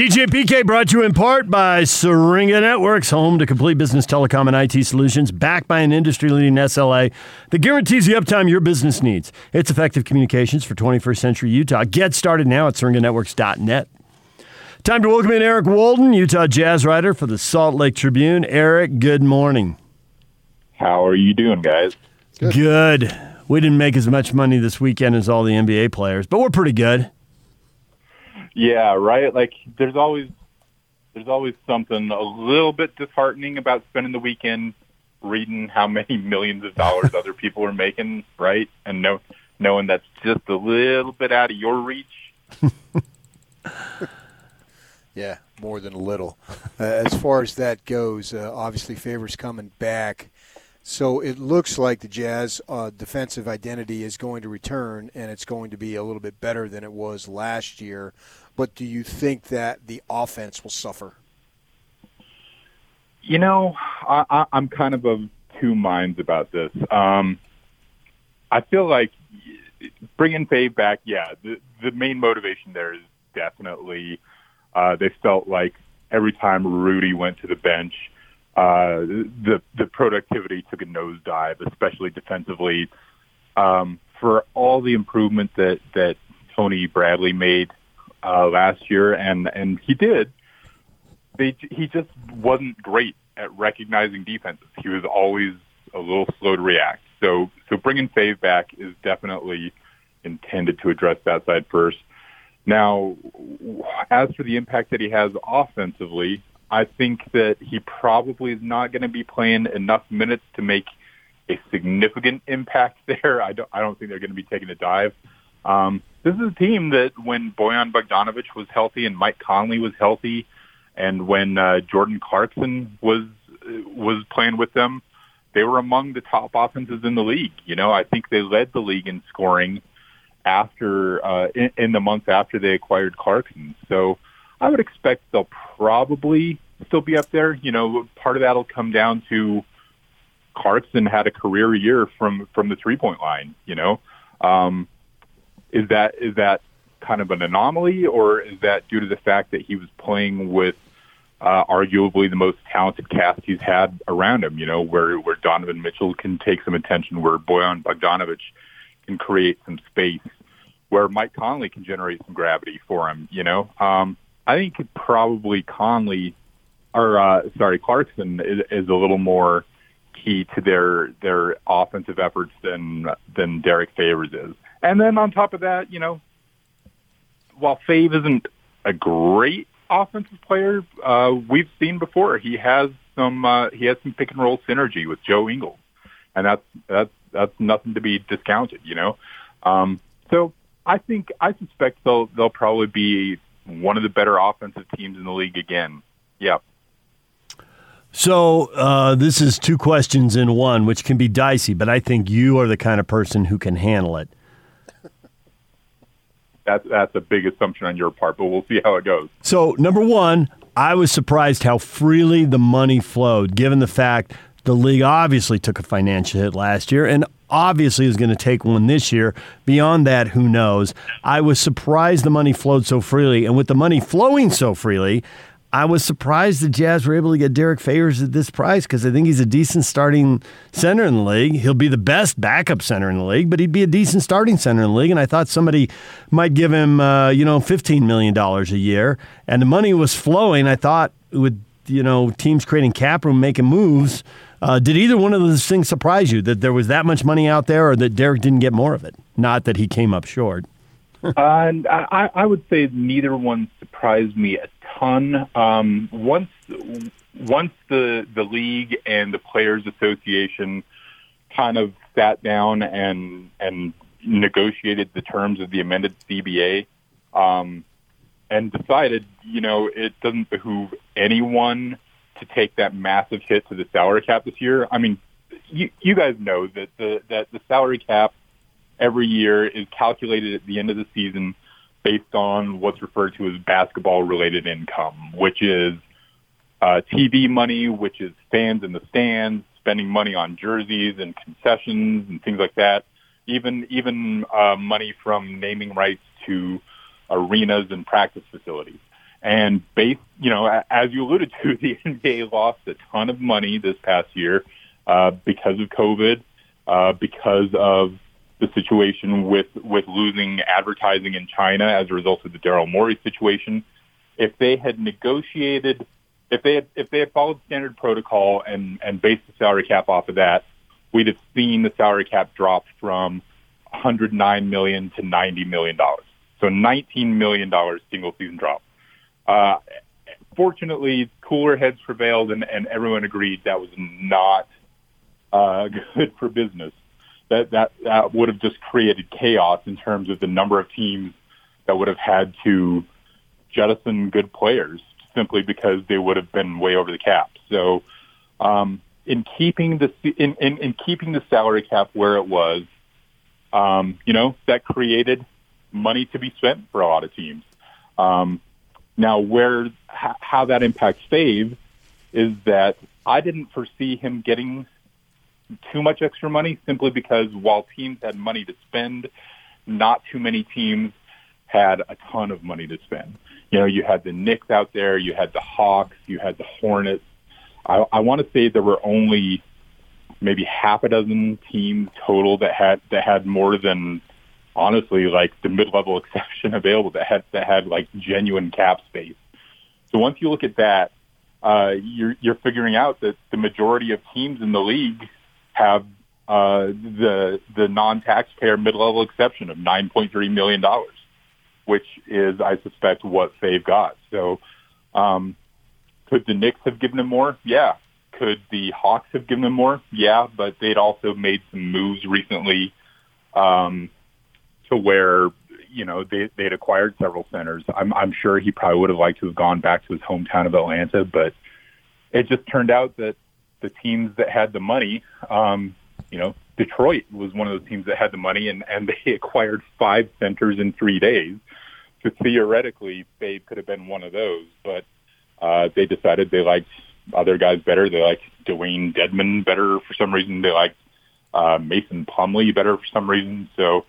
DJ PK brought to you in part by Syringa Networks, home to complete business telecom and IT solutions, backed by an industry-leading SLA that guarantees the uptime your business needs. It's effective communications for 21st century Utah. Get started now at syringanetworks.net. Time to welcome in Eric Walden, Utah Jazz writer for the Salt Lake Tribune. Eric, good morning. How are you doing, guys? Good. good. We didn't make as much money this weekend as all the NBA players, but we're pretty good. Yeah, right. Like there's always there's always something a little bit disheartening about spending the weekend reading how many millions of dollars other people are making, right? And know, knowing that's just a little bit out of your reach. yeah, more than a little. Uh, as far as that goes, uh, obviously favors coming back. So it looks like the Jazz uh, defensive identity is going to return, and it's going to be a little bit better than it was last year but do you think that the offense will suffer? You know, I, I'm kind of of two minds about this. Um, I feel like bringing Fave back, yeah, the, the main motivation there is definitely uh, they felt like every time Rudy went to the bench, uh, the the productivity took a nosedive, especially defensively. Um, for all the improvement that that Tony Bradley made uh, last year, and and he did. They he just wasn't great at recognizing defenses. He was always a little slow to react. So so bringing Fave back is definitely intended to address that side first. Now, as for the impact that he has offensively, I think that he probably is not going to be playing enough minutes to make a significant impact there. I don't I don't think they're going to be taking a dive. Um, this is a team that when Bojan Bogdanovic was healthy and Mike Conley was healthy, and when uh, Jordan Clarkson was was playing with them, they were among the top offenses in the league. You know, I think they led the league in scoring after uh, in, in the months after they acquired Clarkson. So I would expect they'll probably still be up there. You know, part of that'll come down to Clarkson had a career year from from the three point line. You know. Um, is that is that kind of an anomaly, or is that due to the fact that he was playing with uh, arguably the most talented cast he's had around him? You know, where where Donovan Mitchell can take some attention, where Bojan Bogdanovic can create some space, where Mike Conley can generate some gravity for him. You know, um, I think probably Conley, or uh, sorry, Clarkson is, is a little more key to their their offensive efforts than than Derek Favors is. And then on top of that, you know, while Fave isn't a great offensive player, uh, we've seen before he has some uh, he has some pick and roll synergy with Joe Ingles, and that's that's that's nothing to be discounted, you know. Um, so I think I suspect they'll they'll probably be one of the better offensive teams in the league again. Yeah. So uh, this is two questions in one, which can be dicey, but I think you are the kind of person who can handle it that's that's a big assumption on your part, but we'll see how it goes. So number one, I was surprised how freely the money flowed, given the fact the league obviously took a financial hit last year and obviously is going to take one this year. Beyond that, who knows? I was surprised the money flowed so freely, and with the money flowing so freely, I was surprised the Jazz were able to get Derek Favors at this price because I think he's a decent starting center in the league. He'll be the best backup center in the league, but he'd be a decent starting center in the league. And I thought somebody might give him, uh, you know, $15 million a year. And the money was flowing. I thought with, you know, teams creating cap room, making moves. Uh, did either one of those things surprise you that there was that much money out there or that Derek didn't get more of it? Not that he came up short. uh, I, I would say neither one surprised me a ton. Um, once once the the league and the players association kind of sat down and and negotiated the terms of the amended CBA um, and decided, you know, it doesn't behoove anyone to take that massive hit to the salary cap this year. I mean, you, you guys know that the that the salary cap every year is calculated at the end of the season based on what's referred to as basketball related income, which is uh, TV money, which is fans in the stands, spending money on jerseys and concessions and things like that. Even even uh, money from naming rights to arenas and practice facilities. And based, you know, as you alluded to, the NBA lost a ton of money this past year uh, because of COVID, uh, because of the situation with with losing advertising in China as a result of the Daryl Morey situation. If they had negotiated, if they had if they had followed standard protocol and and based the salary cap off of that, we'd have seen the salary cap drop from 109 million to 90 million dollars. So 19 million dollars single season drop. Uh, fortunately, cooler heads prevailed, and, and everyone agreed that was not uh, good for business. That that that would have just created chaos in terms of the number of teams that would have had to jettison good players simply because they would have been way over the cap. So, um, in keeping the in, in, in keeping the salary cap where it was, um, you know, that created money to be spent for a lot of teams. Um, now, where how that impacts Fave is that I didn't foresee him getting too much extra money simply because while teams had money to spend, not too many teams had a ton of money to spend. You know, you had the Knicks out there, you had the Hawks, you had the Hornets. I, I want to say there were only maybe half a dozen teams total that had that had more than honestly like the mid-level exception available that had that had like genuine cap space. So once you look at that, uh, you're you're figuring out that the majority of teams in the league have uh, the the non-taxpayer mid-level exception of 9.3 million dollars, which is I suspect what they've got. So, um, could the Knicks have given them more? Yeah. Could the Hawks have given them more? Yeah, but they'd also made some moves recently um, to where you know they they'd acquired several centers. I'm I'm sure he probably would have liked to have gone back to his hometown of Atlanta, but it just turned out that the teams that had the money, um, you know, Detroit was one of those teams that had the money, and and they acquired five centers in three days. So theoretically, Fave could have been one of those, but uh, they decided they liked other guys better. They liked Dewayne Dedmon better for some reason. They liked uh, Mason Plumlee better for some reason. So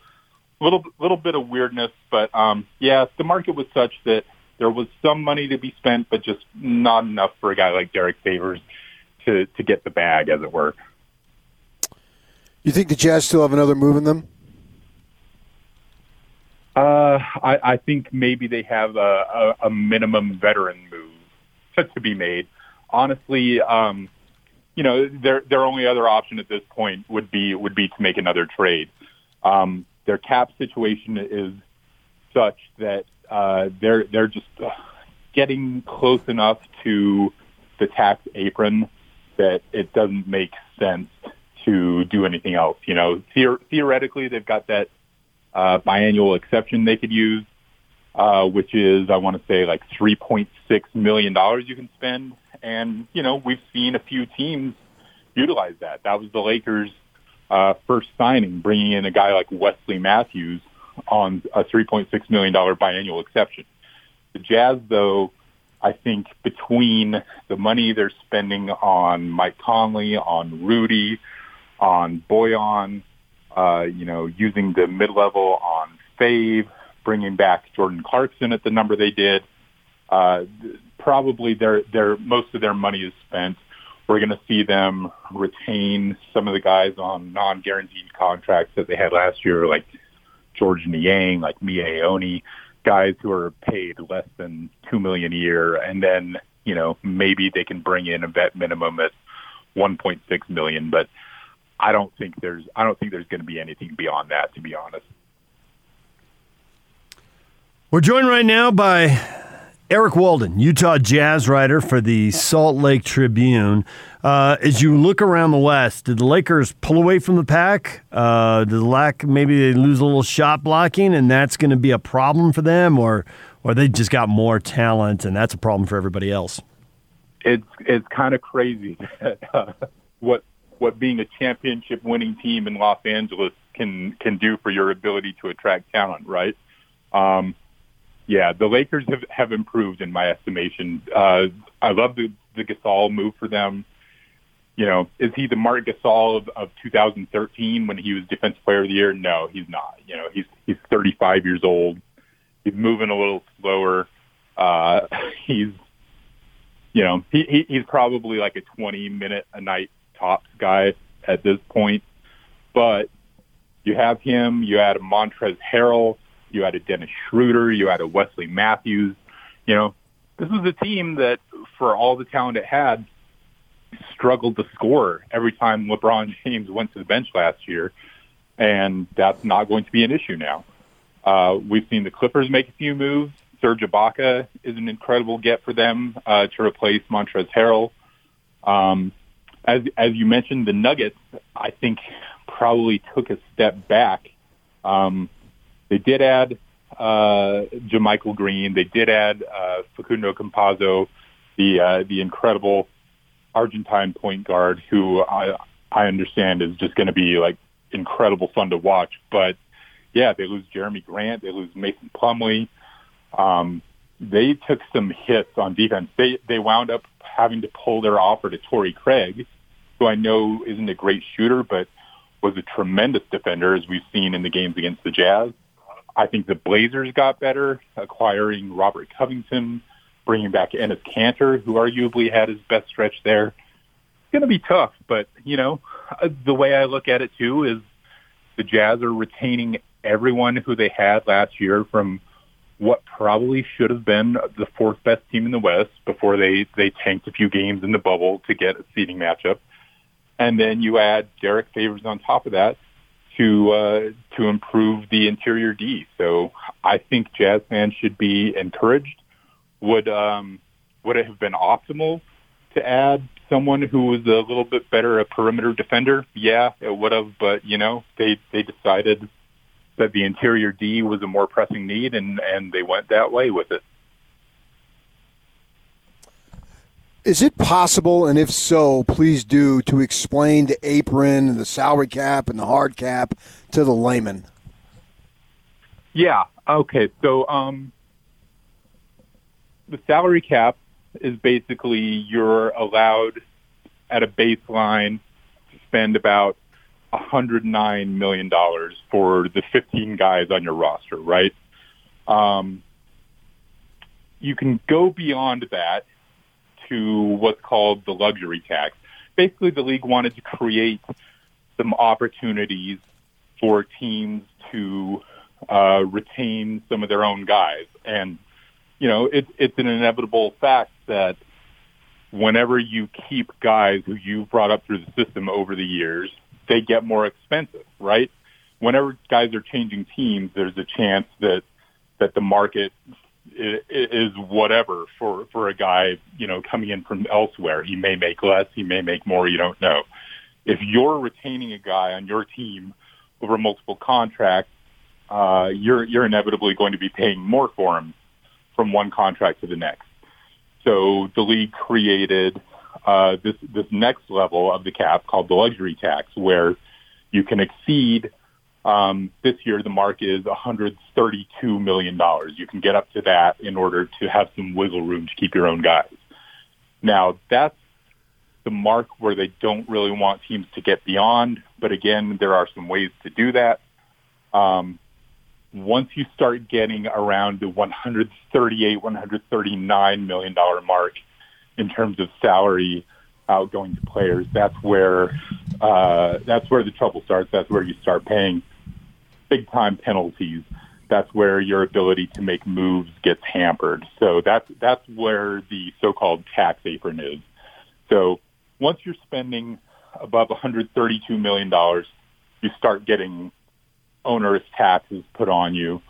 little little bit of weirdness, but um, yeah, the market was such that there was some money to be spent, but just not enough for a guy like Derek Favors to to get the bag, as it were. You think the Jazz still have another move in them? Uh, I, I think maybe they have a, a, a minimum veteran move to, to be made honestly, um, you know, their their only other option at this point would be would be to make another trade. Um, their cap situation is such that uh, they're they're just uh, getting close enough to the tax apron that it doesn't make sense to do anything else. You know, theor- theoretically, they've got that uh, biannual exception they could use, uh, which is I want to say like three point six million dollars you can spend and, you know, we've seen a few teams utilize that. That was the Lakers' uh, first signing, bringing in a guy like Wesley Matthews on a $3.6 million biannual exception. The Jazz, though, I think between the money they're spending on Mike Conley, on Rudy, on Bojan, uh, you know, using the mid-level on Fave, bringing back Jordan Clarkson at the number they did, uh, probably their their most of their money is spent. We're going to see them retain some of the guys on non-guaranteed contracts that they had last year, like Georges Niang, like Miye Oni, guys who are paid less than two million a year, and then you know maybe they can bring in a vet minimum at 1.6 million, but I don't think there's I don't think there's going to be anything beyond that, to be honest. We're joined right now by Eric Walden, Utah Jazz writer for the Salt Lake Tribune. Uh, as you look around the West, did the Lakers pull away from the pack? Uh, did the lack maybe they lose a little shot blocking, and that's going to be a problem for them, or or they just got more talent, and that's a problem for everybody else? It's it's kind of crazy that, uh, what what being a championship winning team in Los Angeles can can do for your ability to attract talent, right? Um, yeah, the Lakers have, have improved in my estimation. Uh, I love the, the Gasol move for them. You know, is he the Marc Gasol of, of 2013 when he was Defensive Player of the Year? No, he's not. You know, he's he's 35 years old. He's moving a little slower. Uh, he's, you know, he, he he's probably like a 20 minute a night tops guy at this point. But you have him, you had a Montrezl Harrell, you had a Dennis Schroeder, you had a Wesley Matthews. You know, this was a team that, for all the talent it had, struggled to score every time LeBron James went to the bench last year, and that's not going to be an issue now. Uh, we've seen the Clippers make a few moves. Serge Ibaka is an incredible get for them uh, to replace Montrezl Harrell. Um, as as you mentioned, the Nuggets, I think, probably took a step back. Um, they did add uh, JaMychal Green. They did add uh, Facundo Campazzo, the uh, the incredible Argentine point guard, who I I understand is just going to be like incredible fun to watch. But yeah, they lose Jerami Grant, they lose Mason Plumlee. Um, they took some hits on defense. They they wound up having to pull their offer to Torrey Craig, who I know isn't a great shooter, but was a tremendous defender, as we've seen in the games against the Jazz. I think the Blazers got better, acquiring Robert Covington, bringing back Enes Kanter, who arguably had his best stretch there. It's going to be tough, but you know, uh, the way I look at it too is the Jazz are retaining everyone who they had last year from what probably should have been the fourth best team in the West before they they tanked a few games in the bubble to get a seeding matchup, and then you add Derek Favors on top of that to uh, to improve the interior D. So I think Jazz fans should be encouraged. Would um, would it have been optimal to add someone who was a little bit better a perimeter defender? Yeah, it would have, but you know they they decided that the interior D was a more pressing need, and and they went that way with it. Is it possible, and if so, please do, to explain the apron and the salary cap and the hard cap to the layman? Yeah. Okay. So, um, the salary cap is basically you're allowed at a baseline to spend about $109 million for the 15 guys on your roster, right? Um, you can go beyond that to what's called the luxury tax. Basically, the league wanted to create some opportunities for teams to uh, retain some of their own guys. And, you know, it, it's an inevitable fact that whenever you keep guys who you've brought up through the system over the years, they get more expensive, right? Whenever guys are changing teams, there's a chance that that the market is whatever for for a guy, you know, coming in from elsewhere. He may make less, he may make more, you don't know. If you're retaining a guy on your team over multiple contracts, uh, you're you're inevitably going to be paying more for him from one contract to the next. So the league created uh, this this next level of the cap called the luxury tax, where you can exceed. Um, this year, the mark is 132 million dollars. You can get up to that in order to have some wiggle room to keep your own guys. Now, that's the mark where they don't really want teams to get beyond. But again, there are some ways to do that. Um, once you start getting around the 138, 139 million dollar mark, in terms of salary outgoing to players, that's where uh, that's where the trouble starts. That's where you start paying big time penalties. That's where your ability to make moves gets hampered. So that's that's where the so-called tax apron is. So once you're spending above 132 million dollars, you start getting onerous taxes put on you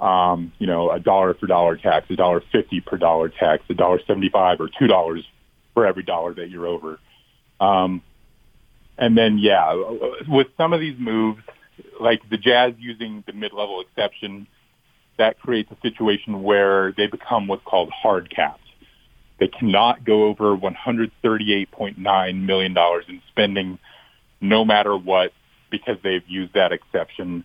um, you know, a dollar for dollar tax, a dollar fifty per dollar tax, a dollar seventy five or two dollars for every dollar that you're over. Um, and then, yeah, with some of these moves, like the Jazz using the mid-level exception, that creates a situation where they become what's called hard caps. They cannot go over $138.9 million in spending no matter what because they've used that exception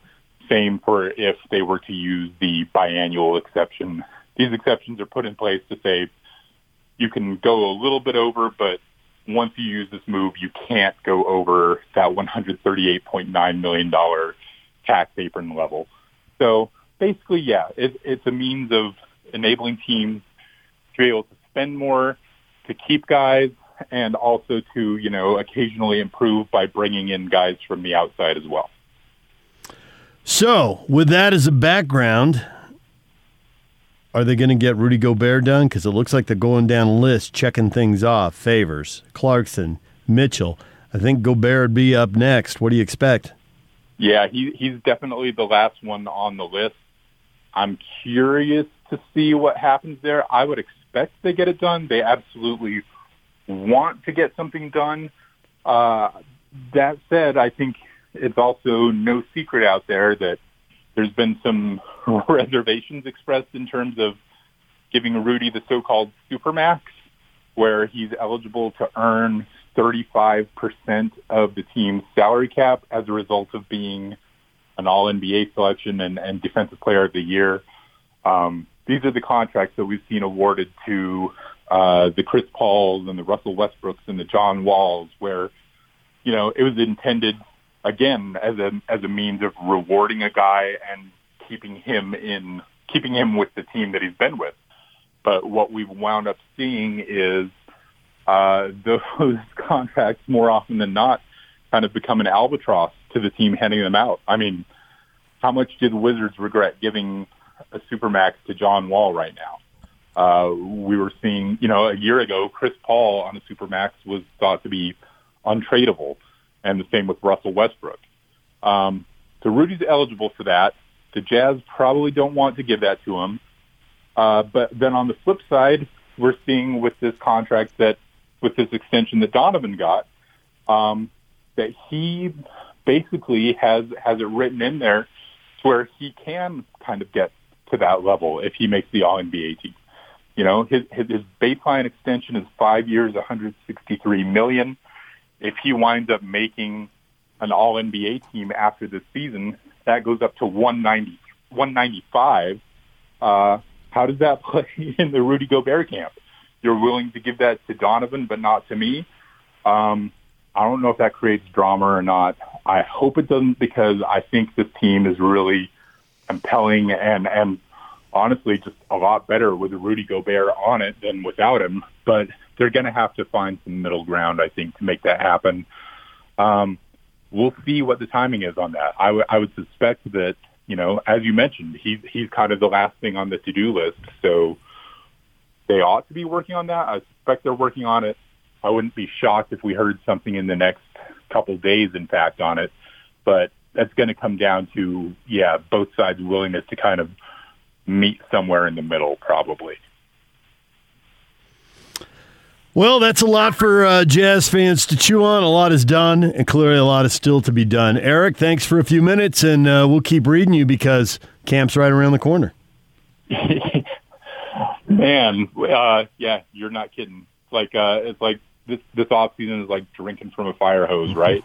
same for if they were to use the biannual exception. These exceptions are put in place to say you can go a little bit over, but once you use this move, you can't go over that $138.9 million tax apron level. So basically, yeah, it, it's a means of enabling teams to be able to spend more, to keep guys, and also to you know occasionally improve by bringing in guys from the outside as well. So, with that as a background, are they going to get Rudy Gobert done? Because it looks like they're going down list, checking things off. Favors, Clarkson, Mitchell. I think Gobert would be up next. What do you expect? Yeah, he, he's definitely the last one on the list. I'm curious to see what happens there. I would expect they get it done. They absolutely want to get something done. Uh, that said, I think it's also no secret out there that there's been some reservations expressed in terms of giving Rudy the so-called supermax, where he's eligible to earn 35% of the team's salary cap as a result of being an all-NBA selection and, and defensive player of the year. Um, these are the contracts that we've seen awarded to uh, the Chris Pauls and the Russell Westbrooks and the John Walls, where you know it was intended again as a as a means of rewarding a guy and keeping him in keeping him with the team that he's been with. But what we've wound up seeing is uh, those contracts more often than not kind of become an albatross to the team handing them out. I mean, how much did the Wizards regret giving a supermax to John Wall right now? Uh, we were seeing, you know, a year ago, Chris Paul on a supermax was thought to be untradeable and the same with Russell Westbrook. Um, so Rudy's eligible for that. The Jazz probably don't want to give that to him. Uh, but then on the flip side, we're seeing with this contract that, with this extension that Donovan got, um, that he basically has has it written in there to where he can kind of get to that level if he makes the All NBA team. You know, his his, his baseline extension is five years, 163 million if he winds up making an all NBA team after this season, that goes up to 190, 195. Uh, how does that play in the Rudy Gobert camp? You're willing to give that to Donovan, but not to me. Um, I don't know if that creates drama or not. I hope it doesn't because I think this team is really compelling and, and honestly just a lot better with Rudy Gobert on it than without him. But they're going to have to find some middle ground, I think, to make that happen. Um, we'll see what the timing is on that. I, w- I would suspect that, you know, as you mentioned, he's he's kind of the last thing on the to-do list. So they ought to be working on that. I suspect they're working on it. I wouldn't be shocked if we heard something in the next couple days, in fact, on it. But that's going to come down to, yeah, both sides' willingness to kind of meet somewhere in the middle, probably. Well, that's a lot for uh, Jazz fans to chew on. A lot is done, and clearly a lot is still to be done. Eric, thanks for a few minutes, and uh, we'll keep reading you because camp's right around the corner. Man, uh, yeah, you're not kidding. Like uh, it's like this this off season is like drinking from a fire hose, right?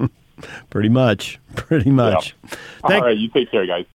Pretty much. Pretty much. Yeah. All right, you take care, guys.